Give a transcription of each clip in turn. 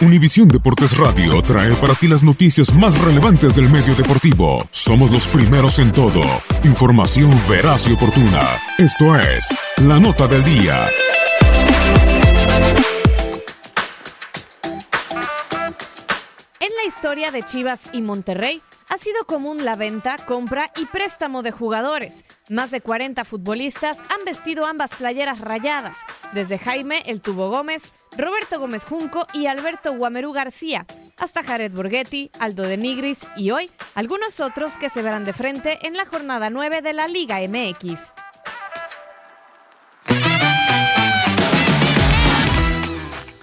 Univisión Deportes Radio trae para ti las noticias más relevantes del medio deportivo. Somos los primeros en todo. Información veraz y oportuna. Esto es La Nota del Día. En la historia de Chivas y Monterrey, ha sido común la venta, compra y préstamo de jugadores. Más de 40 futbolistas han vestido ambas playeras rayadas, desde Jaime El Tubo Gómez, Roberto Gómez Junco y Alberto Guamerú García, hasta Jared Borghetti, Aldo de Nigris y hoy algunos otros que se verán de frente en la jornada 9 de la Liga MX.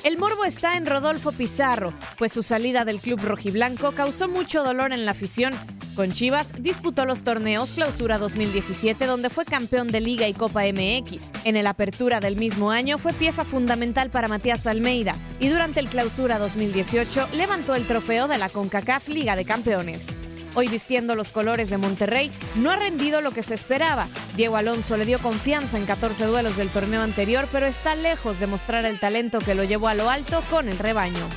El morbo está en Rodolfo Pizarro, pues su salida del club rojiblanco causó mucho dolor en la afición. Con Chivas disputó los torneos Clausura 2017 donde fue campeón de Liga y Copa MX. En el Apertura del mismo año fue pieza fundamental para Matías Almeida y durante el Clausura 2018 levantó el trofeo de la CONCACAF Liga de Campeones. Hoy vistiendo los colores de Monterrey, no ha rendido lo que se esperaba. Diego Alonso le dio confianza en 14 duelos del torneo anterior, pero está lejos de mostrar el talento que lo llevó a lo alto con el rebaño.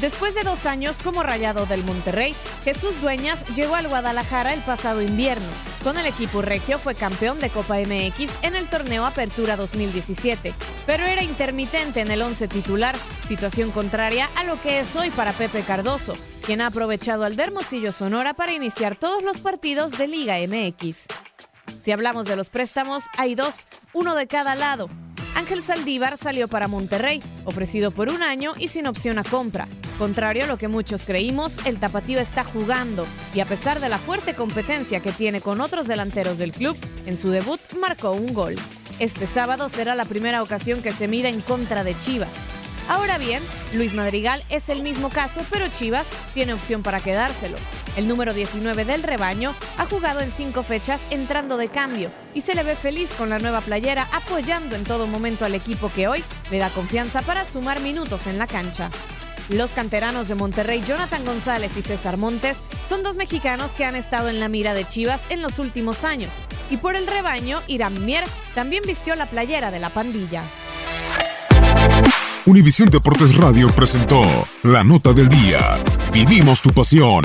Después de dos años como rayado del Monterrey, Jesús Dueñas llegó al Guadalajara el pasado invierno. Con el equipo regio fue campeón de Copa MX en el torneo Apertura 2017, pero era intermitente en el once titular, situación contraria a lo que es hoy para Pepe Cardoso, quien ha aprovechado al de Hermosillo Sonora para iniciar todos los partidos de Liga MX. Si hablamos de los préstamos, hay dos, uno de cada lado. Ángel Saldívar salió para Monterrey, ofrecido por un año y sin opción a compra. Contrario a lo que muchos creímos, el tapatío está jugando y a pesar de la fuerte competencia que tiene con otros delanteros del club, en su debut marcó un gol. Este sábado será la primera ocasión que se mide en contra de Chivas. Ahora bien, Luis Madrigal es el mismo caso, pero Chivas tiene opción para quedárselo. El número 19 del rebaño ha jugado en cinco fechas entrando de cambio y se le ve feliz con la nueva playera apoyando en todo momento al equipo que hoy le da confianza para sumar minutos en la cancha. Los canteranos de Monterrey, Jonathan González y César Montes, son dos mexicanos que han estado en la mira de Chivas en los últimos años. Y por el rebaño, Irán Mier también vistió la playera de la pandilla. Univisión Deportes Radio presentó la nota del día. Vivimos tu pasión.